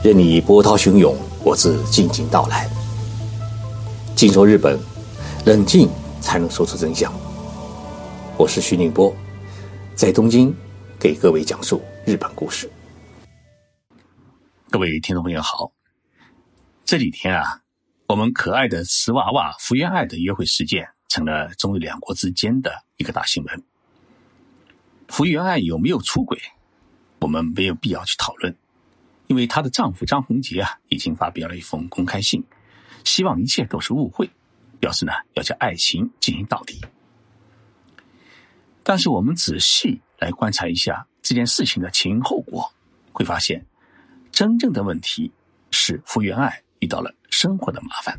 任你波涛汹涌，我自静静到来。静说日本，冷静才能说出真相。我是徐宁波，在东京给各位讲述日本故事。各位听众朋友好，这几天啊，我们可爱的瓷娃娃福原爱的约会事件成了中日两国之间的一个大新闻。福原爱有没有出轨，我们没有必要去讨论。因为她的丈夫张宏杰啊，已经发表了一封公开信，希望一切都是误会，表示呢要将爱情进行到底。但是我们仔细来观察一下这件事情的前因后果，会发现，真正的问题是福原爱遇到了生活的麻烦，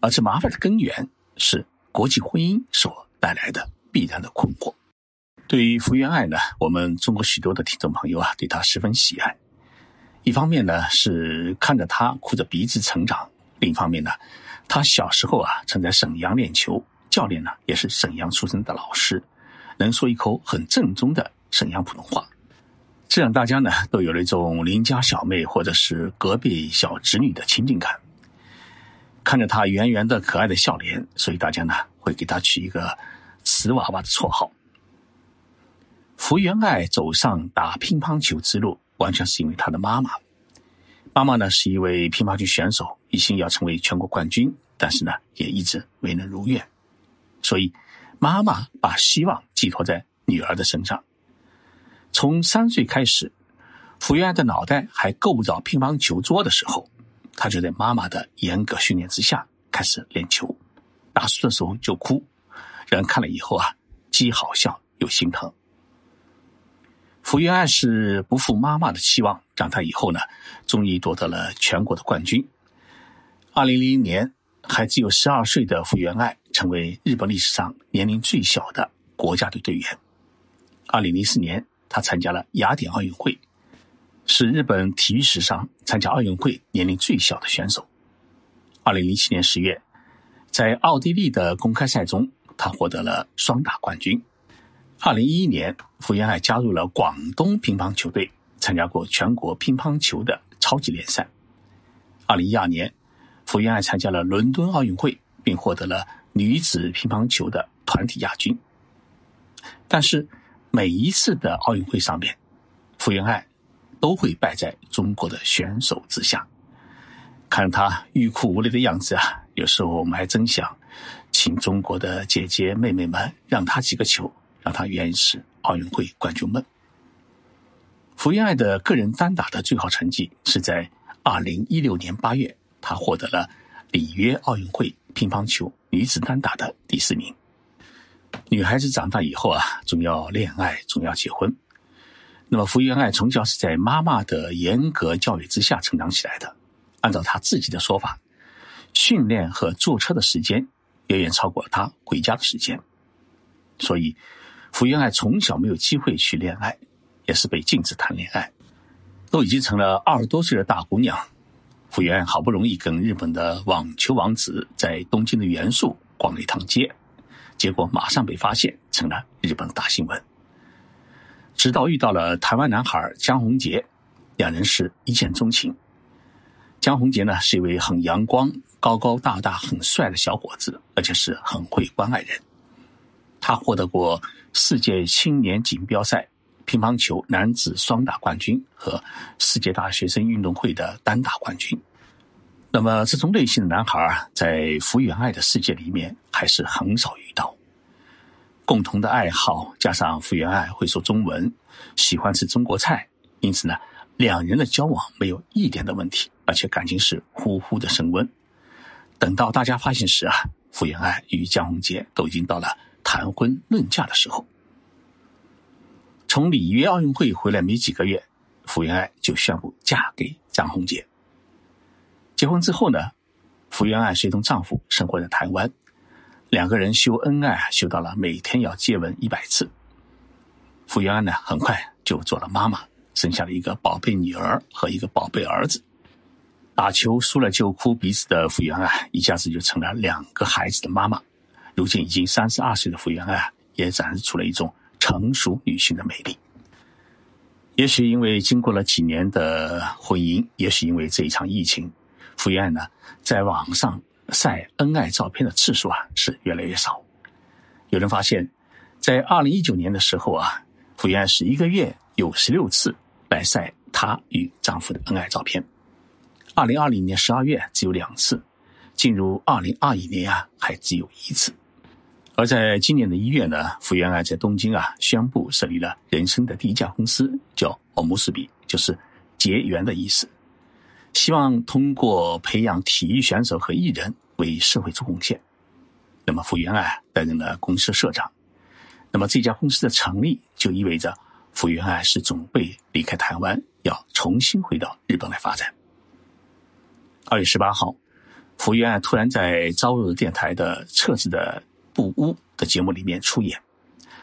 而这麻烦的根源是国际婚姻所带来的必然的困惑。对于福原爱呢，我们中国许多的听众朋友啊，对她十分喜爱。一方面呢是看着他哭着鼻子成长，另一方面呢，他小时候啊曾在沈阳练球，教练呢也是沈阳出身的老师，能说一口很正宗的沈阳普通话，这让大家呢都有了一种邻家小妹或者是隔壁小侄女的亲近感。看着他圆圆的可爱的笑脸，所以大家呢会给他取一个“瓷娃娃”的绰号。福原爱走上打乒乓球之路。完全是因为他的妈妈，妈妈呢是一位乒乓球选手，一心要成为全国冠军，但是呢也一直未能如愿，所以妈妈把希望寄托在女儿的身上。从三岁开始，福原爱的脑袋还够不着乒乓球桌的时候，他就在妈妈的严格训练之下开始练球，打输的时候就哭，人看了以后啊，既好笑又心疼。福原爱是不负妈妈的期望，长大以后呢，终于夺得了全国的冠军。二零零一年，还只有十二岁的福原爱成为日本历史上年龄最小的国家队队员。二零零四年，他参加了雅典奥运会，是日本体育史上参加奥运会年龄最小的选手。二零零七年十月，在奥地利的公开赛中，他获得了双打冠军。二零一一年，福原爱加入了广东乒乓球队，参加过全国乒乓球的超级联赛。二零一二年，福原爱参加了伦敦奥运会，并获得了女子乒乓球的团体亚军。但是，每一次的奥运会上面，福原爱都会败在中国的选手之下。看她欲哭无泪的样子啊，有时候我们还真想请中国的姐姐妹妹们让她几个球。让他圆一次奥运会冠军梦。福原爱的个人单打的最好成绩是在二零一六年八月，她获得了里约奥运会乒乓球女子单打的第四名。女孩子长大以后啊，总要恋爱，总要结婚。那么福原爱从小是在妈妈的严格教育之下成长起来的。按照她自己的说法，训练和坐车的时间远远超过她回家的时间，所以。福原爱从小没有机会去恋爱，也是被禁止谈恋爱，都已经成了二十多岁的大姑娘。福原爱好不容易跟日本的网球王子在东京的元素逛了一趟街，结果马上被发现，成了日本大新闻。直到遇到了台湾男孩江宏杰，两人是一见钟情。江宏杰呢是一位很阳光、高高大大、很帅的小伙子，而且是很会关爱人。他获得过。世界青年锦标赛乒乓球男子双打冠军和世界大学生运动会的单打冠军。那么，这种类型的男孩，在福原爱的世界里面还是很少遇到。共同的爱好加上福原爱会说中文，喜欢吃中国菜，因此呢，两人的交往没有一点的问题，而且感情是呼呼的升温。等到大家发现时啊，福原爱与江宏杰都已经到了。谈婚论嫁的时候，从里约奥运会回来没几个月，福原爱就宣布嫁给张宏杰。结婚之后呢，福原爱随同丈夫生活在台湾，两个人秀恩爱秀到了每天要接吻一百次。福原爱呢，很快就做了妈妈，生下了一个宝贝女儿和一个宝贝儿子。打球输了就哭鼻子的福原爱，一下子就成了两个孩子的妈妈。如今已经三十二岁的福原爱，也展示出了一种成熟女性的美丽。也许因为经过了几年的婚姻，也许因为这一场疫情，福原爱呢在网上晒恩爱照片的次数啊是越来越少。有人发现，在二零一九年的时候啊，福原爱是一个月有十六次来晒她与丈夫的恩爱照片。二零二零年十二月只有两次，进入二零二一年啊还只有一次。而在今年的一月呢，福原爱在东京啊宣布设立了人生的第一家公司，叫欧姆斯比，就是结缘的意思。希望通过培养体育选手和艺人为社会做贡献。那么福原爱担任了公司社长。那么这家公司的成立就意味着福原爱是准备离开台湾，要重新回到日本来发展。二月十八号，福原爱突然在朝日电台的测制的《不污》的节目里面出演，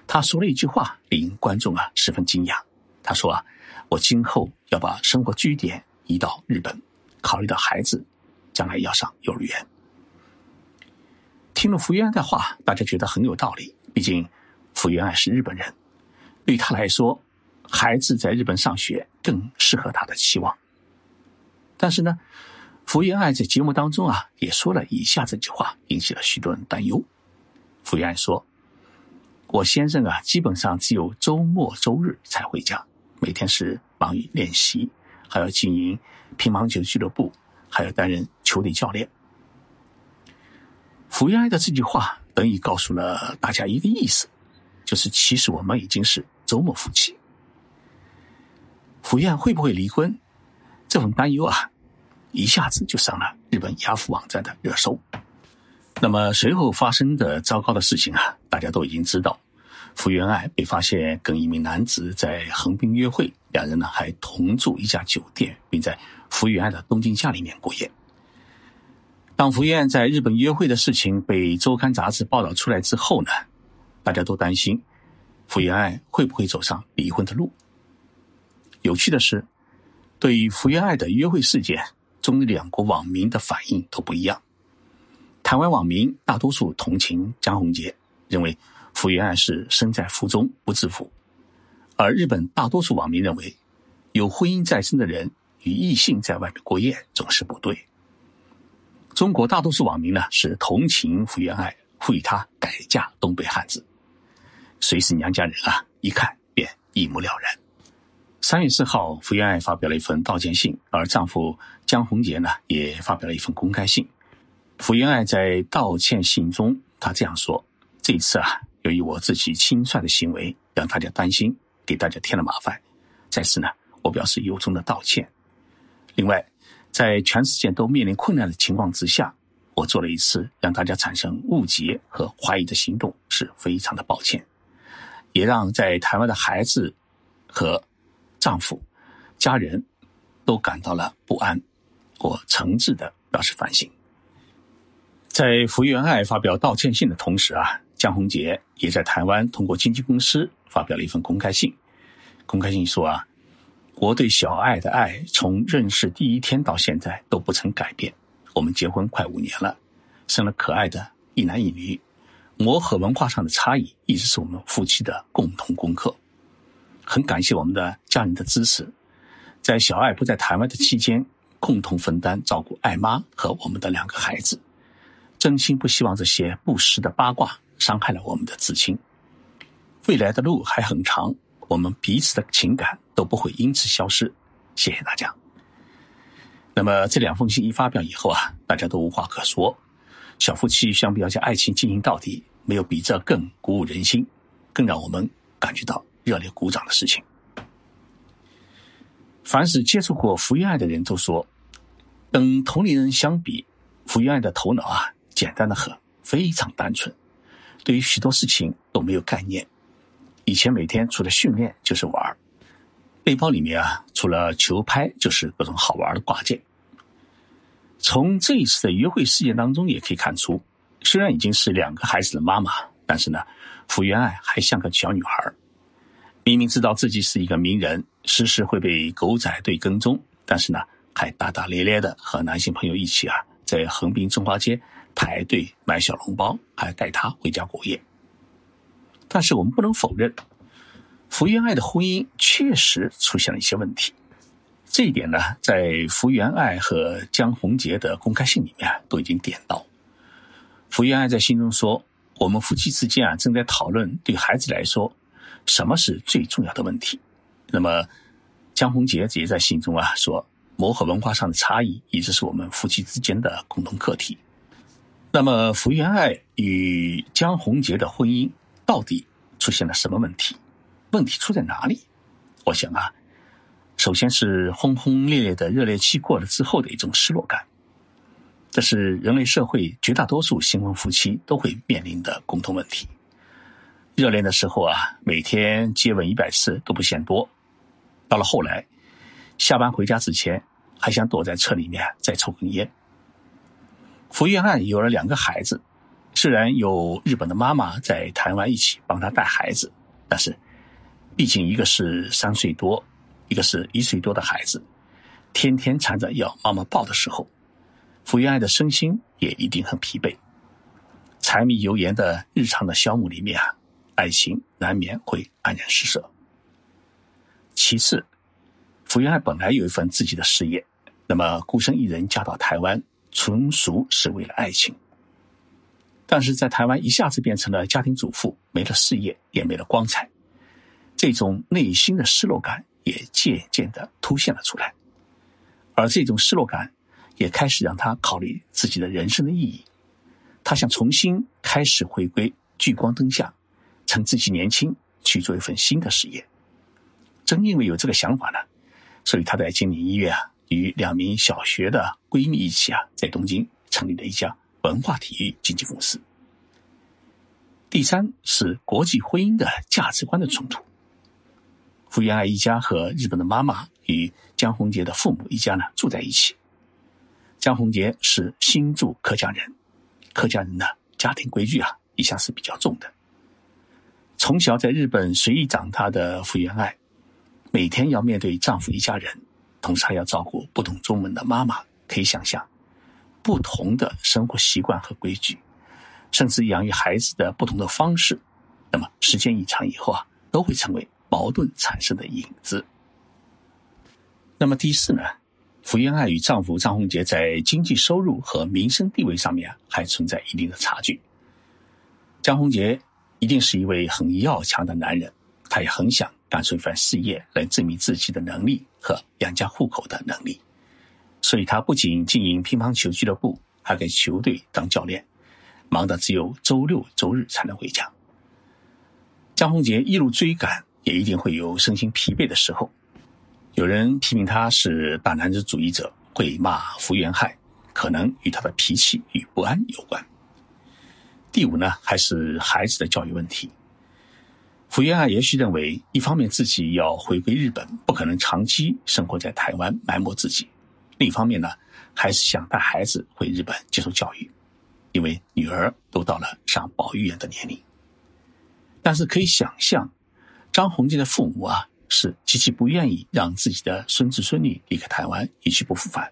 他说了一句话，令观众啊十分惊讶。他说啊，我今后要把生活据点移到日本，考虑到孩子将来要上幼儿园。听了福原爱的话，大家觉得很有道理。毕竟福原爱是日本人，对他来说，孩子在日本上学更适合他的期望。但是呢？福原爱在节目当中啊，也说了以下这句话，引起了许多人担忧。福原爱说：“我先生啊，基本上只有周末周日才回家，每天是忙于练习，还要经营乒乓球俱乐部，还要担任球队教练。”福原爱的这句话等于告诉了大家一个意思，就是其实我们已经是周末夫妻。福原会不会离婚？这份担忧啊。一下子就上了日本雅虎网站的热搜。那么随后发生的糟糕的事情啊，大家都已经知道。福原爱被发现跟一名男子在横滨约会，两人呢还同住一家酒店，并在福原爱的东京家里面过夜。当福原爱在日本约会的事情被周刊杂志报道出来之后呢，大家都担心福原爱会不会走上离婚的路。有趣的是，对于福原爱的约会事件。中日两国网民的反应都不一样。台湾网民大多数同情江宏杰，认为福原爱是身在福中不知福；而日本大多数网民认为，有婚姻在身的人与异性在外面过夜总是不对。中国大多数网民呢是同情福原爱，呼吁她改嫁东北汉子。谁是娘家人啊？一看便一目了然。三月四号，福原爱发表了一份道歉信，而丈夫江宏杰呢也发表了一份公开信。福原爱在道歉信中，她这样说：“这一次啊，由于我自己轻率的行为，让大家担心，给大家添了麻烦，在此呢，我表示由衷的道歉。另外，在全世界都面临困难的情况之下，我做了一次让大家产生误解和怀疑的行动，是非常的抱歉，也让在台湾的孩子和。”丈夫、家人都感到了不安，我诚挚的表示反省。在福原爱发表道歉信的同时啊，江宏杰也在台湾通过经纪公司发表了一份公开信。公开信说啊，我对小爱的爱从认识第一天到现在都不曾改变。我们结婚快五年了，生了可爱的一男一女，磨合文化上的差异一直是我们夫妻的共同功课。很感谢我们的家人的支持，在小爱不在台湾的期间，共同分担照顾爱妈和我们的两个孩子。真心不希望这些不实的八卦伤害了我们的至亲。未来的路还很长，我们彼此的情感都不会因此消失。谢谢大家。那么这两封信一发表以后啊，大家都无话可说。小夫妻相比要将爱情进行到底，没有比这更鼓舞人心，更让我们感觉到。热烈鼓掌的事情。凡是接触过福原爱的人都说，跟同龄人相比，福原爱的头脑啊简单的很，非常单纯，对于许多事情都没有概念。以前每天除了训练就是玩儿背包里面啊除了球拍就是各种好玩的挂件。从这一次的约会事件当中也可以看出，虽然已经是两个孩子的妈妈，但是呢，福原爱还像个小女孩。明明知道自己是一个名人，时时会被狗仔队跟踪，但是呢，还大大咧咧的和男性朋友一起啊，在横滨中华街排队买小笼包，还带他回家过夜。但是我们不能否认，福原爱的婚姻确实出现了一些问题。这一点呢，在福原爱和江宏杰的公开信里面都已经点到。福原爱在信中说：“我们夫妻之间啊，正在讨论对孩子来说什么是最重要的问题。”那么，江宏杰也在信中啊说：“磨合文化上的差异一直是我们夫妻之间的共同课题。”那么，福原爱与江宏杰的婚姻到底出现了什么问题？问题出在哪里？我想啊。首先是轰轰烈烈的热恋期过了之后的一种失落感，这是人类社会绝大多数新婚夫妻都会面临的共同问题。热恋的时候啊，每天接吻一百次都不嫌多，到了后来，下班回家之前还想躲在车里面再抽根烟。福原爱有了两个孩子，虽然有日本的妈妈在台湾一起帮她带孩子，但是毕竟一个是三岁多。一个是一岁多的孩子，天天缠着要妈妈抱的时候，福原爱的身心也一定很疲惫。柴米油盐的日常的消磨里面啊，爱情难免会黯然失色。其次，福原爱本来有一份自己的事业，那么孤身一人嫁到台湾，纯属是为了爱情。但是在台湾一下子变成了家庭主妇，没了事业，也没了光彩，这种内心的失落感。也渐渐的凸显了出来，而这种失落感也开始让他考虑自己的人生的意义。他想重新开始回归聚光灯下，趁自己年轻去做一份新的事业。正因为有这个想法呢，所以他在今年一月啊，与两名小学的闺蜜一起啊，在东京成立了一家文化体育经纪公司。第三是国际婚姻的价值观的冲突。福原爱一家和日本的妈妈与江宏杰的父母一家呢住在一起。江宏杰是新住客家人，客家人呢家庭规矩啊一向是比较重的。从小在日本随意长大的福原爱，每天要面对丈夫一家人，同时还要照顾不懂中文的妈妈，可以想象，不同的生活习惯和规矩，甚至养育孩子的不同的方式，那么时间一长以后啊，都会成为。矛盾产生的影子。那么第四呢？福原爱与丈夫张宏杰在经济收入和民生地位上面啊还存在一定的差距。张宏杰一定是一位很要强的男人，他也很想干出一番事业来证明自己的能力和养家糊口的能力。所以他不仅经营乒乓球俱乐部，还给球队当教练，忙得只有周六周日才能回家。张宏杰一路追赶。也一定会有身心疲惫的时候。有人批评他是大男子主义者，会骂福原爱，可能与他的脾气与不安有关。第五呢，还是孩子的教育问题。福原爱也许认为，一方面自己要回归日本，不可能长期生活在台湾埋没自己；另一方面呢，还是想带孩子回日本接受教育，因为女儿都到了上保育园的年龄。但是可以想象。张宏杰的父母啊，是极其不愿意让自己的孙子孙女离开台湾一去不复返，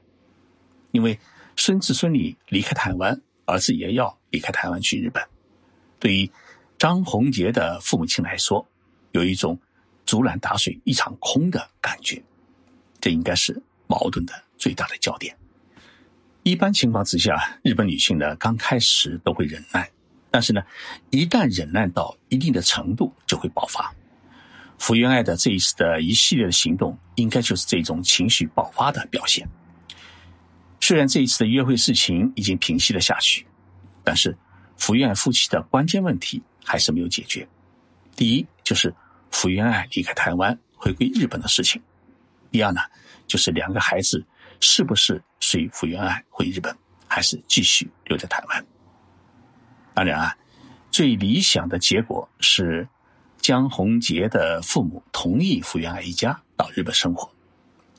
因为孙子孙女离开台湾，儿子也要离开台湾去日本。对于张宏杰的父母亲来说，有一种竹篮打水一场空的感觉，这应该是矛盾的最大的焦点。一般情况之下，日本女性呢刚开始都会忍耐，但是呢，一旦忍耐到一定的程度，就会爆发。福原爱的这一次的一系列的行动，应该就是这种情绪爆发的表现。虽然这一次的约会事情已经平息了下去，但是福原爱夫妻的关键问题还是没有解决。第一，就是福原爱离开台湾回归日本的事情；第二呢，就是两个孩子是不是随福原爱回日本，还是继续留在台湾？当然啊，最理想的结果是。江宏杰的父母同意福原爱一家到日本生活，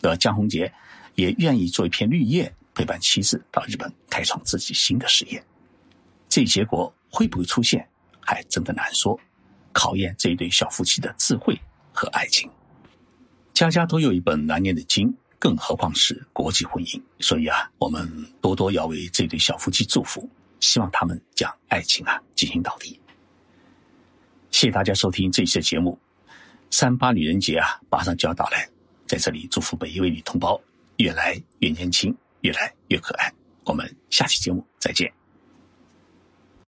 而江宏杰也愿意做一片绿叶，陪伴妻子到日本开创自己新的事业。这结果会不会出现，还真的难说，考验这一对小夫妻的智慧和爱情。家家都有一本难念的经，更何况是国际婚姻。所以啊，我们多多要为这对小夫妻祝福，希望他们将爱情啊进行到底。谢谢大家收听这一期的节目。三八女人节啊，马上就要到来，在这里祝福每一位女同胞越来越年轻，越来越可爱。我们下期节目再见。